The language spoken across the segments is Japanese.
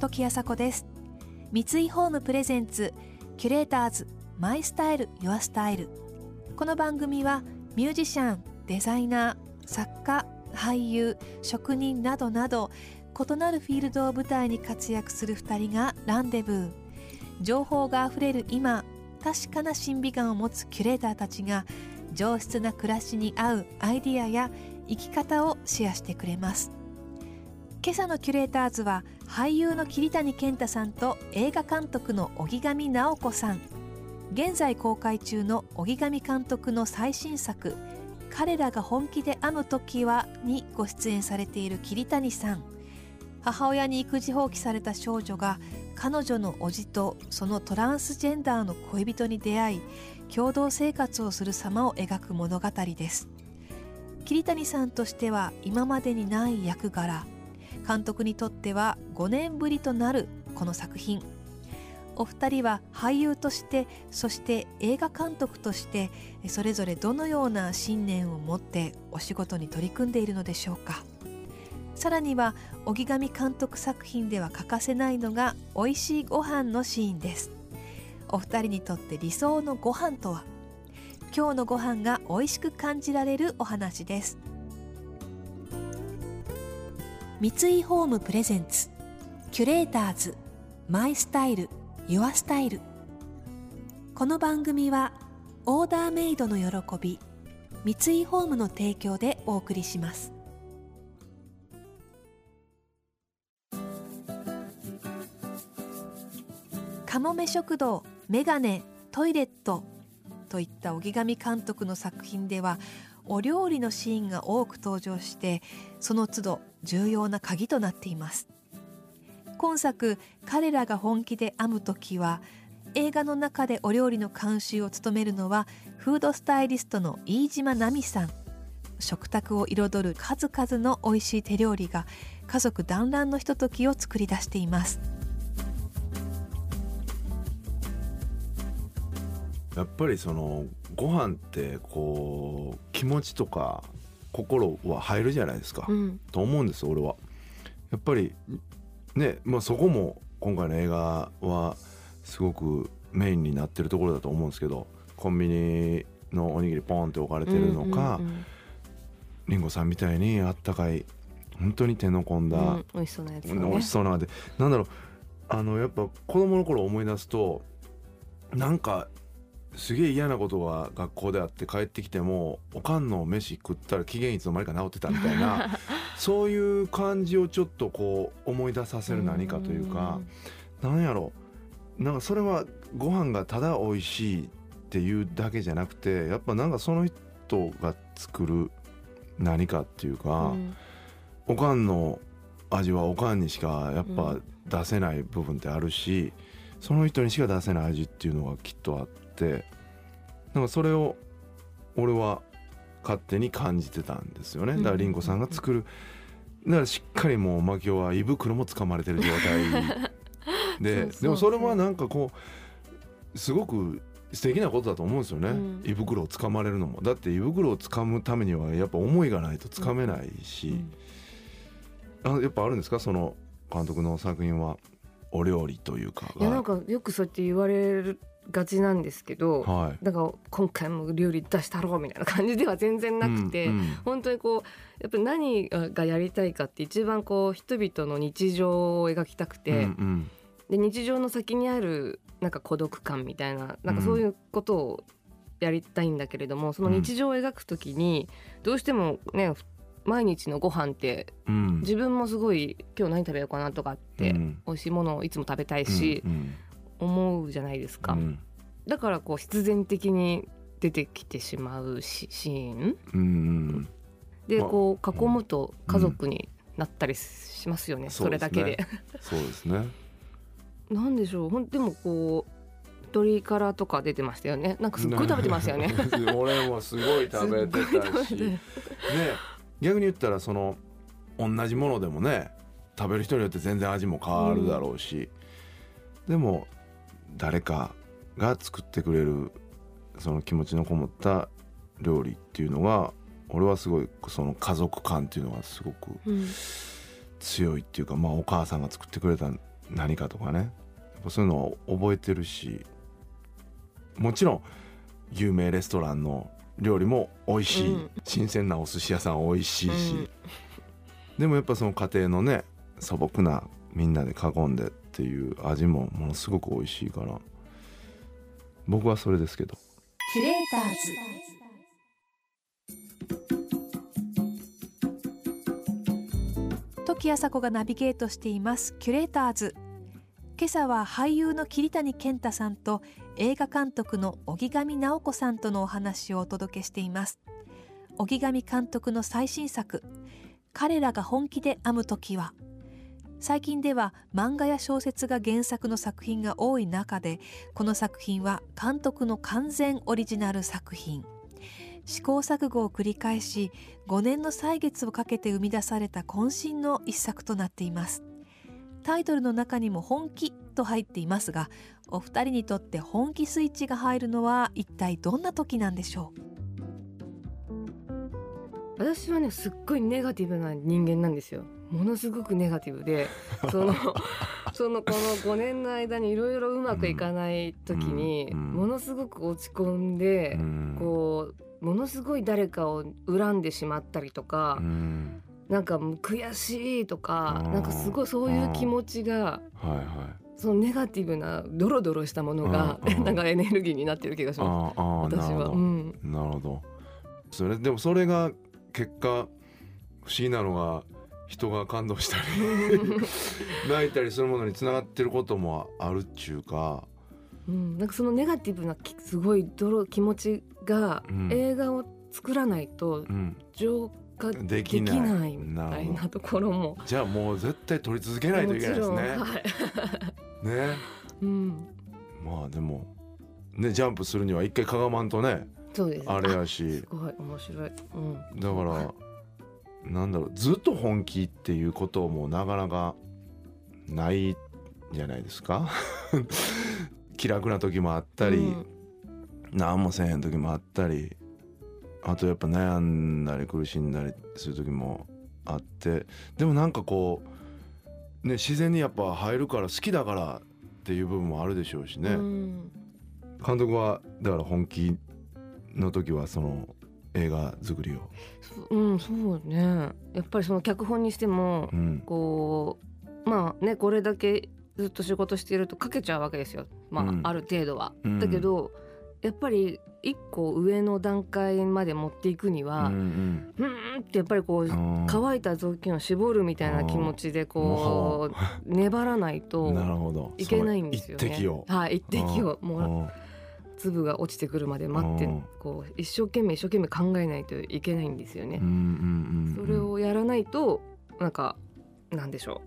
時あさこです。三井ホームプレゼンツキュレーターズマイスタイルユアスタイル。この番組はミュージシャンデザイナー作家俳優職人などなど異なるフィールドを舞台に活躍する2人がランデブー。情報があふれる今確かな審美眼を持つキュレーターたちが上質な暮らしに合うアイディアや生き方をシェアしてくれます。今朝のキュレーターズは俳優の桐谷健太さんと映画監督の荻上直子さん。現在公開中の荻上監督の最新作「彼らが本気で編む時は」にご出演されている桐谷さん。母親に育児放棄された少女が彼女の叔父とそのトランスジェンダーの恋人に出会い共同生活をする様を描く物語です。桐谷さんとしては今までにない役柄。監督にとっては5年ぶりとなるこの作品。お二人は俳優としてそして映画監督としてそれぞれどのような信念を持ってお仕事に取り組んでいるのでしょうか。さらには荻上監督作品では欠かせないのが美味しいご飯のシーンです。お二人にとって理想のご飯とは？今日のご飯が美味しく感じられるお話です。三井ホームプレゼンツキュレーターズマイスタイルユアスタイル。この番組はオーダーメイドの喜び三井ホームの提供でお送りします。かもめ食堂メガネトイレットといった荻上監督の作品ではお料理のシーンが多く登場してその都度重要な鍵となっています。今作彼らが本気で編む時は映画の中でお料理の監修を務めるのはフードスタイリストの飯島奈美さん。食卓を彩る数々の美味しい手料理が家族団らんのひとときを作り出しています。やっぱりそのご飯ってこう気持ちとか心は入るじゃないですか、うん、と思うんです俺は。やっぱりね、まあ、そこも今回の映画はすごくメインになってるところだと思うんですけどコンビニのおにぎりポンって置かれてるのか、り、うん、ごさんみたいにあったかい本当に手の込んだ、うん、美味しそうなやつ、ね、美味しそうなでなんだろうあのやっぱ子供の頃思い出すとなんかすげえ嫌なことが学校であって帰ってきてもおかんの飯食ったら期限いつの間にか治ってたみたいな そういう感じをちょっとこう思い出させる何かというかなんやろ。なんかそれはご飯がただ美味しいっていうだけじゃなくてやっぱなんかその人が作る何かっていうか、おかんの味はおかんにしかやっぱ出せない部分ってあるし、その人にしか出せない味っていうのがきっとあって。てなんかそれを俺は勝手に感じてたんですよね。だから凛子さんが作る。だからしっかりもうマキオは胃袋も掴まれてる状態。ででもそれはなんかこうすごく素敵なことだと思うんですよね、うん、胃袋を掴まれるのも。だって胃袋を掴むためにはやっぱ思いがないと掴めないし、うん、あやっぱあるんですか？その監督の作品はお料理というか。いやなんかよくそうやって言われるがちなんですけど、はい、だから今回も料理出したろうみたいな感じでは全然なくて、うんうん、本当にこうやっぱり何がやりたいかって一番こう人々の日常を描きたくて、うんうん、で日常の先にあるなんか孤独感みたいななんかそういうことをやりたいんだけれども、その日常を描くときにどうしてもね毎日のご飯って、うん、自分もすごい今日何食べようかなとかって、うん、美味しいものをいつも食べたいし、うんうん。思うじゃないですか、うん、だからこう必然的に出てきてしまうシーン、うん、でこう囲むと家族になったりしますよね、うん、それだけで。そうですね。なんでしょうほんでもこう鶏からとか出てましたよね。なんかすっごい食べてましたよね。俺もすごい食べてたし。ね逆に言ったらその同じものでもね食べる人によって全然味も変わるだろうし、うん、でも誰かが作ってくれるその気持ちのこもった料理っていうのが俺はすごいその家族感っていうのがすごく強いっていうか、まあお母さんが作ってくれた何かとかね。やっぱそういうのを覚えてるしもちろん有名レストランの料理も美味しい、うん、新鮮なお寿司屋さん美味しいし、うん、でもやっぱその家庭のね素朴なみんなで囲んでっていう味もものすごく美味しいから。僕はそれですけど。キュレーターズ。時あさこがナビゲートしています。キュレーターズ。今朝は俳優の桐谷健太さんと映画監督の荻上直子さんとのお話をお届けしています。荻上監督の最新作彼らが本気で編む時は最近では漫画や小説が原作の作品が多い中でこの作品は監督の完全オリジナル作品。試行錯誤を繰り返し5年の歳月をかけて生み出された渾身の一作となっています。タイトルの中にも本気と入っていますがお二人にとって本気スイッチが入るのは一体どんな時なんでしょう？私はねすっごいネガティブな人間なんですよ。ものすごくネガティブで そのそのこの5年の間にいろいろうまくいかない時にものすごく落ち込んでこうものすごい誰かを恨んでしまったりとかなんか悔しいとかなんかすごいそういう気持ちがそのネガティブなドロドロしたものが なんかエネルギーになってる気がします。私は。なるほど。それでもそれが結果不思議なのが人が感動したり 泣いたりするものにつながってることもあるっちゅうか、うん、なんかそのネガティブなすごい泥気持ちが映画を作らないと浄化できないみたいなところも、じゃあもう絶対撮り続けないといけないですね。はい、ね、うん、まあでもねジャンプするには一回かがまんとねそうです。あれやし。すごい面白い、うん、だからなんだろうずっと本気っていうこともなかなかないじゃないですか。気楽な時もあったり、うん、何もせえへん時もあったりあとやっぱ悩んだり苦しんだりする時もあってでもなんかこうね自然にやっぱ入るから好きだからっていう部分もあるでしょうしね、うん、監督はだから本気の時はその映画作りを。うんそうね。やっぱりその脚本にしても、うん、こうまあねこれだけずっと仕事しているとかけちゃうわけですよ。まあ、うん、ある程度は。うん、だけどやっぱり一個上の段階まで持っていくには、うん、うん、ってやっぱりこう乾いた雑巾を絞るみたいな気持ちでこう粘らないといけないんですよね。一滴を。はい一滴を。もう粒が落ちてくるまで待ってこう一生懸命一生懸命考えないといけないんですよね。それをやらないとなんかなんでしょ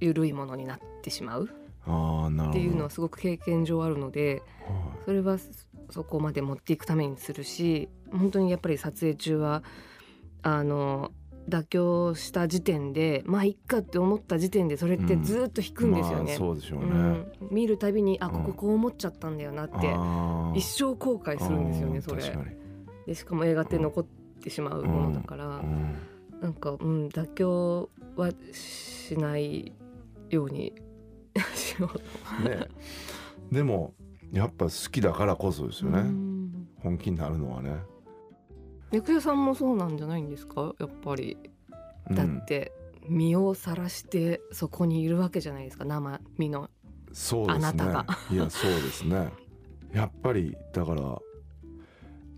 う。緩いものになってしまう。っていうのはすごく経験上あるのでそれはそこまで持っていくためにするし本当にやっぱり撮影中はあの妥協した時点でまあいっかって思った時点でそれってずっと引くんですよね。うんまあ、そうでしょうね、うん、見るたびにあこここう思っちゃったんだよなって、一生後悔するんですよねそれ。でしかも映画って残ってしまうものだから、うん、なんか、うん、妥協はしないように しようと。ね、でもやっぱ好きだからこそですよね、本気になるのはね。役者さんもそうなんじゃないんですか？やっぱり。だって身をさらしてそこにいるわけじゃないですか？生身の。あなたが。いやそうですね。やっぱりだから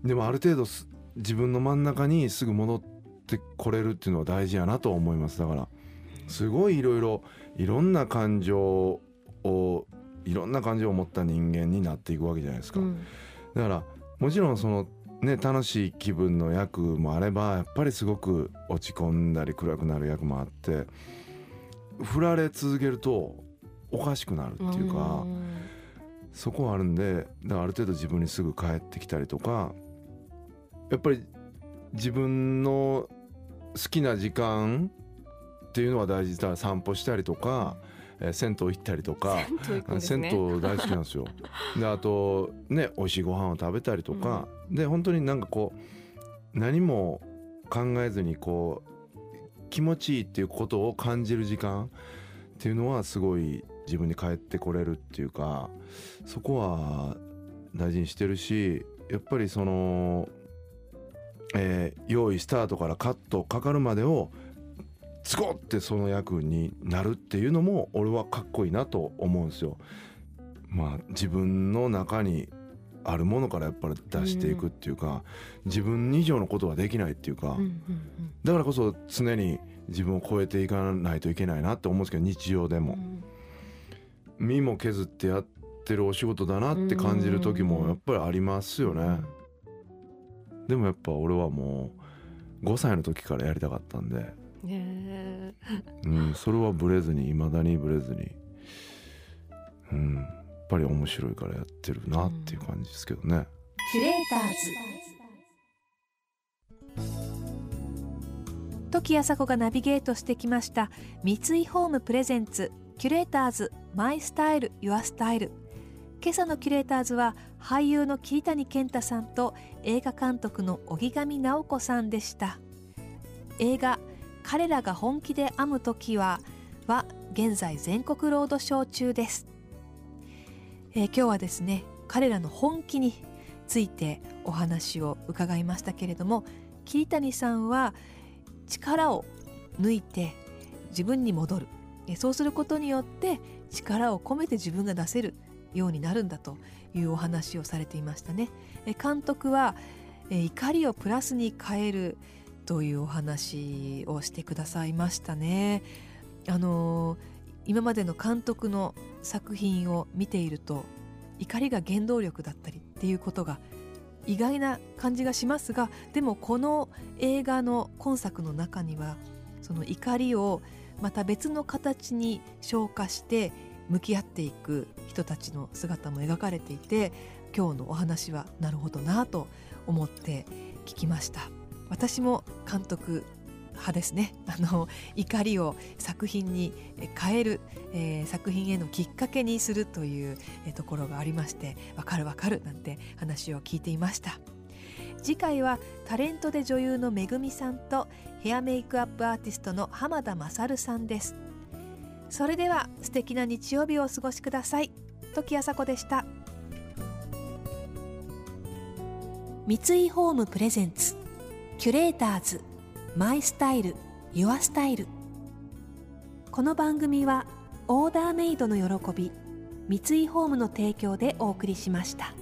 でもある程度自分の真ん中にすぐ戻ってこれるっていうのは大事やなと思います。だからすごいいろいろいろんな感情をいろんな感情を持った人間になっていくわけじゃないですか、うん、だからもちろんそのね、楽しい気分の役もあればやっぱりすごく落ち込んだり暗くなる役もあって振られ続けるとおかしくなるっていうかそこはあるんでだからある程度自分にすぐ帰ってきたりとかやっぱり自分の好きな時間っていうのは大事だから散歩したりとか。えー、銭湯行ったりとか銭湯大好きなんですよ。であとね美味しいご飯を食べたりとか、うん、で本当になんかこう何も考えずにこう気持ちいいっていうことを感じる時間っていうのはすごい自分に返ってこれるっていうかそこは大事にしてるしやっぱりその、えー、用意スタートからカットかかるまでをズコってその役になるっていうのも俺はかっこいいなと思うんですよ。まあ自分の中にあるものからやっぱり出していくっていうか、うん、自分以上のことはできないっていうか、うんうんうん、だからこそ常に自分を超えていかないといけないなって思うんですけど日常でも、うん、身も削ってやってるお仕事だなって感じる時もやっぱりありますよね、うん、でもやっぱ俺はもう5歳の時からやりたかったんで、うん、それはブレずにいまだにブレずにうんぱり面白いからやってるなっていう感じですけどね。キュレーターズ。時あさこがナビゲートしてきました三井ホームプレゼンツキュレーターズマイスタイルユアスタイル。今朝のキュレーターズは俳優の桐谷健太さんと映画監督の荻上直子さんでした。映画彼らが本気で編む時はは現在全国ロードショー中です。えー、今日はですね彼らの本気についてお話を伺いましたけれども桐谷さんは力を抜いて自分に戻る。そうすることによって力を込めて自分が出せるようになるんだというお話をされていましたね。監督は怒りをプラスに変えるというお話をしてくださいましたね。あの今までの監督の作品を見ていると怒りが原動力だったりっていうことが意外な感じがしますがでもこの映画の今作の中にはその怒りをまた別の形に昇華して向き合っていく人たちの姿も描かれていて今日のお話はなるほどなと思って聞きました。私も監督派ですね。あの怒りを作品に変える、えー、作品へのきっかけにするという、ところがありましてわかるわかるなんて話を聞いていました。次回はタレントで女優のめぐみさんとヘアメイクアップアーティストの浜田勝さんです。それでは素敵な日曜日をお過ごしください。時あさこでした。三井ホームプレゼンツ。キュレーターズマイスタイルユアスタイルこの番組はオーダーメイドの喜び三井ホームの提供でお送りしました。